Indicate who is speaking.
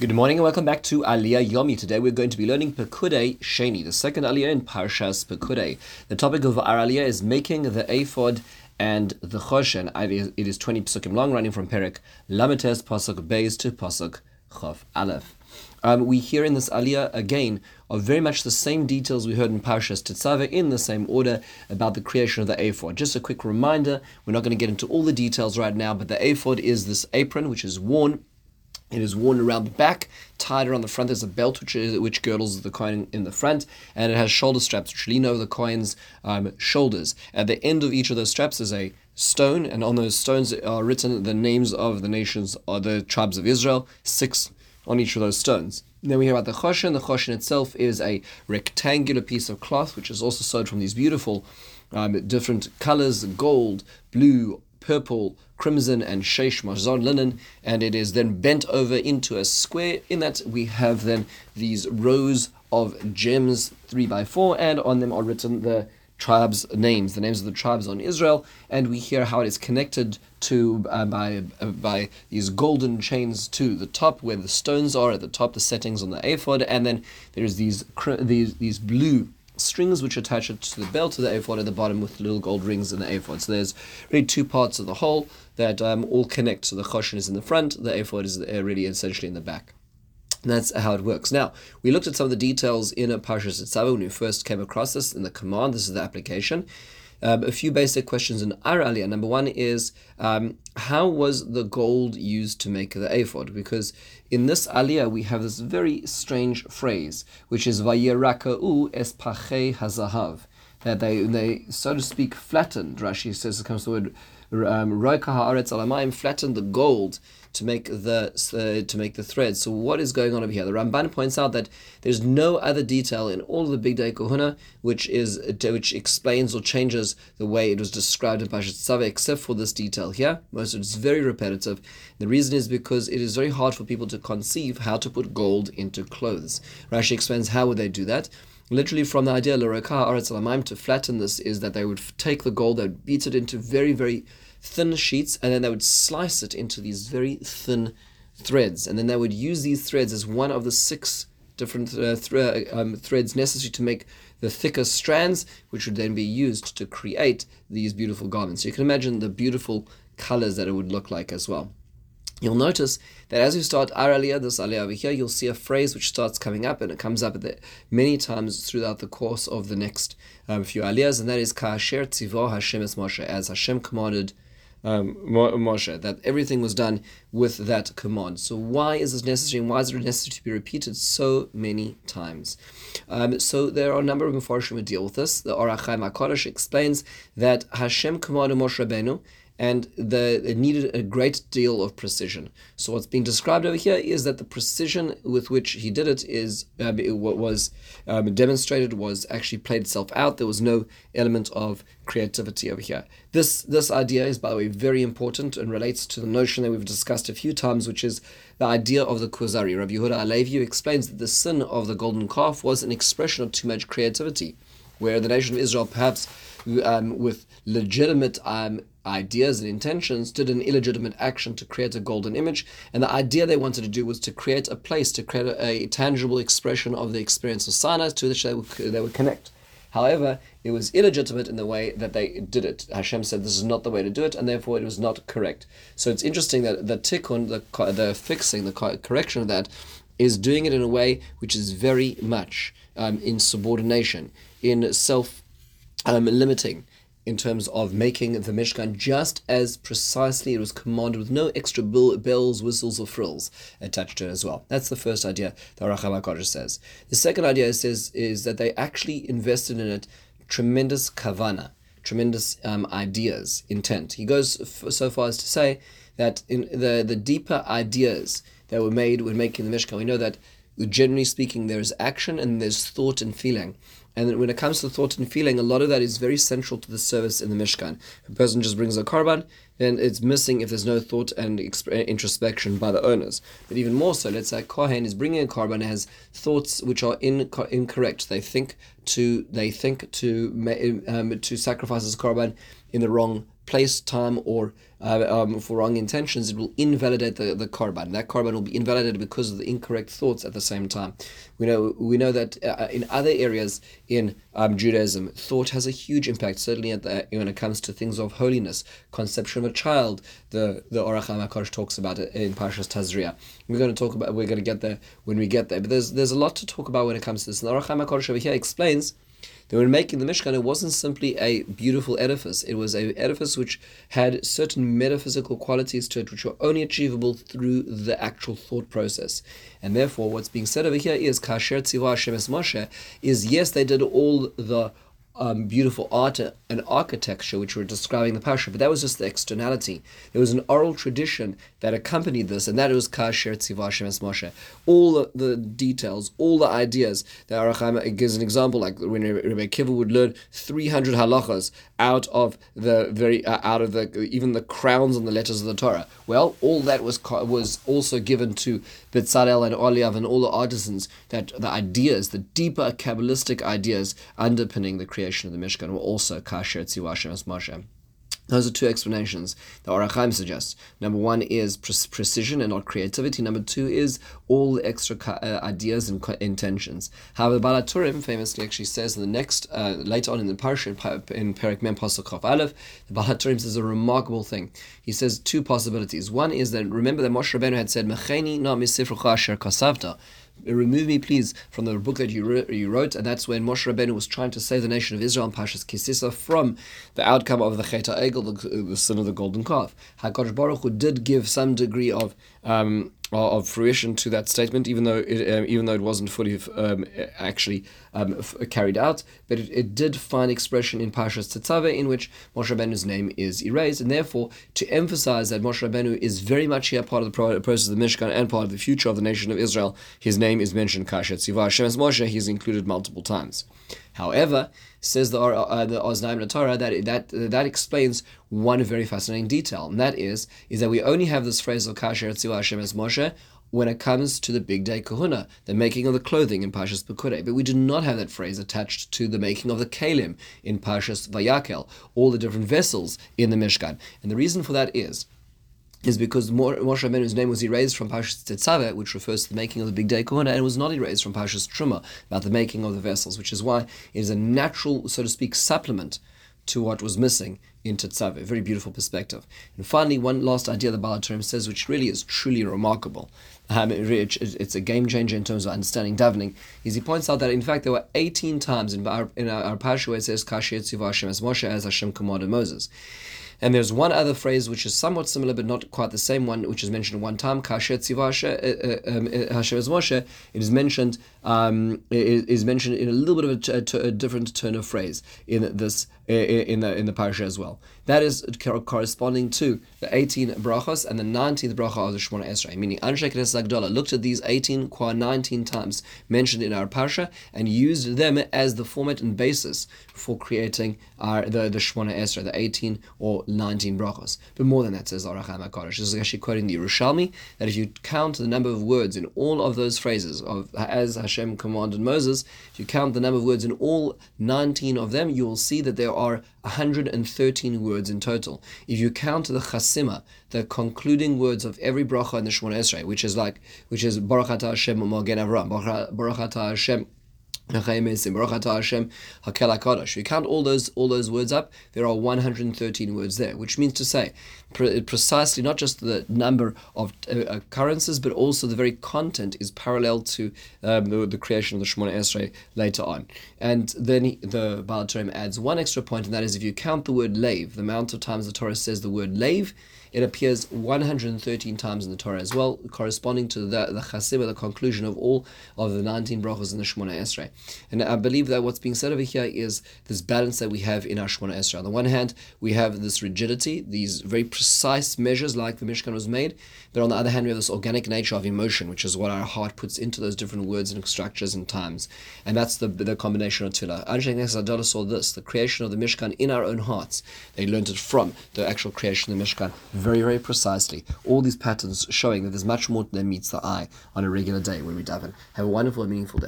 Speaker 1: Good morning and welcome back to Aliyah Yomi. Today we're going to be learning Pekudei Sheni, the second Aliyah in Parshas Pekudei. The topic of our Aliyah is making the ephod and the Choshen. It is 20 psukim long, running from Perek Lamed Tes Pasuk Beis to Pasuk Chof Aleph. Um, we hear in this Aliyah again of very much the same details we heard in Parshas Tetzaveh in the same order about the creation of the ephod. Just a quick reminder, we're not going to get into all the details right now, but the ephod is this apron which is worn it is worn around the back, tied around the front. There's a belt which is, which girdles the Kohen in the front, and it has shoulder straps which lean over the Kohen's um, shoulders. At the end of each of those straps is a stone, and on those stones are written the names of the nations or the tribes of Israel, six on each of those stones. Then we hear about the choshen. The choshen itself is a rectangular piece of cloth which is also sewed from these beautiful um, different colors gold, blue, purple, crimson, and sheish mazon linen, and it is then bent over into a square. In that we have then these rows of gems, three by four, and on them are written the tribes' names, the names of the tribes on Israel, and we hear how it is connected to uh, by uh, by these golden chains to the top, where the stones are at the top, the settings on the ephod, and then there's these these these blue strings which attach it to the belt of the ephod at the bottom with little gold rings in the ephod. So there's really two parts of the whole that um, all connect. So the choshen is in the front, the ephod is uh, really essentially in the back. And that's how it works. Now, we looked at some of the details in a Parshas Tetzaveh when we first came across this in the command. This is the application. Um, a few basic questions in our aliyah. Number one is um, how was the gold used to make the ephod? Because in this aliyah we have this very strange phrase, which is vayiraka'u es pache hazahav, that they they so to speak flattened. Rashi says it comes to the word um, roika haaretz alamayim flattened the gold to make the uh, to make the thread. So what is going on over here? The Ramban points out that there's no other detail in all the Bigdei Kehuna which is which explains or changes the way it was described in Parashat Tetzaveh, except for this detail here. Most of it is very repetitive. The reason is because it is very hard for people to conceive how to put gold into clothes. Rashi explains how would they do that. Literally from the idea of to flatten this is that they would take the gold, they would beat it into very, very thin sheets, and then they would slice it into these very thin threads, and then they would use these threads as one of the six different uh, th- um, threads necessary to make the thicker strands, which would then be used to create these beautiful garments. So you can imagine the beautiful colors that it would look like as well. You'll notice that as you start our aliyah, this aliyah over here, you'll see a phrase which starts coming up, and it comes up many times throughout the course of the next um, few aliyahs, and that is Ka'asher Tzivo Hashem es Moshe, as Hashem commanded um, Moshe, that everything was done with that command. So why is this necessary and why is it necessary to be repeated so many times? Um, so there are a number of Mepharshim who deal with this. The Ohr HaChaim HaKadosh explains that Hashem commanded Moshe Rabbeinu and the, it needed a great deal of precision. So what's being described over here is that the precision with which he did it is what was um, demonstrated was actually played itself out. There was no element of creativity over here. This this idea is, by the way, very important and relates to the notion that we've discussed a few times, which is the idea of the Kuzari. Rabbi Yehuda HaLevi explains that the sin of the golden calf was an expression of too much creativity, where the nation of Israel perhaps um, with legitimate um, ideas and intentions did an illegitimate action to create a golden image. And the idea they wanted to do was to create a place, to create a, a tangible expression of the experience of Sinai to which they would, they would connect. However, it was illegitimate in the way that they did it. Hashem said this is not the way to do it, and therefore it was not correct. So it's interesting that the tikkun, the, the fixing, the correction of that, is doing it in a way which is very much um, in subordination, in self um, limiting in terms of making the Mishkan just as precisely it was commanded with no extra bells, whistles, or frills attached to it as well. That's the first idea that Ohr HaChaim HaKadosh says. The second idea says is that they actually invested in it tremendous kavana, tremendous um, ideas, intent. He goes f- so far as to say that in the, the deeper ideas that were made when making the Mishkan, we know that generally speaking, there is action and there's thought and feeling. And when it comes to thought and feeling, a lot of that is very central to the service in the Mishkan. If a person just brings a korban, then it's missing if there's no thought and introspection by the owners. But even more so, let's say Kohen is bringing a korban and has thoughts which are in, incorrect. They think to they think to um, to sacrifice his korban in the wrong place, time, or uh, um, for wrong intentions, it will invalidate the, the korban. That korban will be invalidated because of the incorrect thoughts at the same time. We know we know that uh, in other areas in um, Judaism, thought has a huge impact. Certainly, the, when it comes to things of holiness, conception of a child, the the Ohr HaChaim HaKadosh talks about it in Parshas Tazria. We're going to talk about. We're going to get there when we get there. But there's there's a lot to talk about when it comes to this. And the Ohr HaChaim HaKadosh over here explains that when making the Mishkan, it wasn't simply a beautiful edifice. It was an edifice which had certain metaphysical qualities to it, which were only achievable through the actual thought process. And therefore, what's being said over here is Kasher Tziva Hashem Moshe is yes, they did all the um, beautiful art and architecture which were describing the Pasha, but that was just the externality. There was an oral tradition that accompanied this, and that was Kasher Tzivashem Es Moshe. All the, the, details, all the ideas. The Ohr HaChaim gives an example, like when Rabbi Akiva would learn 300 halachas out of the very uh, out of the even the crowns on the letters of the Torah. Well, all that was was also given to Betzalel and Oholiav and all the artisans. That the ideas, the deeper kabbalistic ideas underpinning the creation of the Mishkan, were also kasher tziva as Moshe. Those are two explanations that Ohr HaChaim suggests. Number one is pre- precision and not creativity. Number two is all the extra uh, ideas and co- intentions. However, Baal HaTurim famously actually says in the next, uh, later on in the parsha, in Perek Mem Pasuk Aleph, the Baal HaTurim says a remarkable thing. He says two possibilities. One is that, remember that Moshe Rabbeinu had said, Mecheni na misifrucha asher kasavta remove me please from the book that you, re- you wrote and that's when Moshe Rabbeinu was trying to save the nation of Israel and Pashas Ki Sisa from the outcome of the Cheit HaEgel, the, the sin of the golden calf. HaKadosh Baruch Hu did give some degree of um, of fruition to that statement, even though it, um, even though it wasn't fully um, actually um, f- carried out, but it, it, did find expression in Parshas Tetzaveh, in which Moshe Rabbeinu's name is erased, and therefore to emphasize that Moshe Rabbeinu is very much here part of the pro- process of the Mishkan and part of the future of the nation of Israel. His name is mentioned Kashet Tziva Hashem as Moshe. He's included multiple times. However, says the uh, the Oznaim Torah that that that explains one very fascinating detail, and that is is that we only have this phrase of Kasher Hashem as Moshe when it comes to the Bigdei Kehuna, the making of the clothing in Pashas Pekudei. But we do not have that phrase attached to the making of the kalim in Pashas Vayakhel, all the different vessels in the Mishkan. And the reason for that is is because Moshe Rabbeinu's name was erased from Parshas Tetzaveh, which refers to the making of the Bigdei Kehuna, and it was not erased from Parshas Truma about the making of the vessels, which is why it is a natural, so to speak, supplement to what was missing in Tetzaveh. Very beautiful perspective. And finally, one last idea the Baal HaTurim says, which really is truly remarkable. Um, it, it's a game changer in terms of understanding davening. Is he points out that in fact there were 18 times in our in our, our parsha where it says Kashir Hashem as Moshe as Hashem commanded Moses. And there's one other phrase which is somewhat similar but not quite the same one, which is mentioned one time. Kasher uh, uh, um, uh, Hashem Moshe. It is mentioned. Um, is mentioned in a little bit of a, t- a different turn of phrase in this in the in the parasha as well. That is corresponding to the 18 brachos and the 19th bracha of the Shemona Esrei, meaning Anshe Knesset HaGedolah looked at these 18 qua 19 times mentioned in our parsha and used them as the format and basis for creating our the the Shemona Esrei, the 18 or 19 brachos. But more than that, says Ohr HaChaim HaKadosh. This is actually quoting the Yerushalmi that if you count the number of words in all of those phrases of as Hashem commanded Moses, if you count the number of words in all 19 of them, you will see that there are 113 words in total. If you count the chasima, the concluding words of every bracha in the Shemona Esrei, which is like, which is Baruch Hashem Magen Avram, Baruch Hashem you count all those all those words up, there are 113 words there, which means to say pre- precisely not just the number of uh, occurrences, but also the very content is parallel to um, the, the, creation of the Shemona Esrei later on. And then he, the Baal adds one extra point, and that is if you count the word lave, the amount of times the Torah says the word lave, it appears 113 times in the Torah as well, corresponding to the, the chasima, the conclusion of all of the 19 brachos in the Shemona Esrei. And I believe that what's being said over here is this balance that we have in our Shemona Esrei. On the one hand, we have this rigidity, these very precise measures like the Mishkan was made, but on the other hand, we have this organic nature of emotion, which is what our heart puts into those different words and structures and times. And that's the, the combination of Tila. Anshe Knesset saw this, the creation of the Mishkan in our own hearts. They learned it from the actual creation of the Mishkan very, very precisely. All these patterns showing that there's much more than meets the eye on a regular day when we daven. Have a wonderful and meaningful day.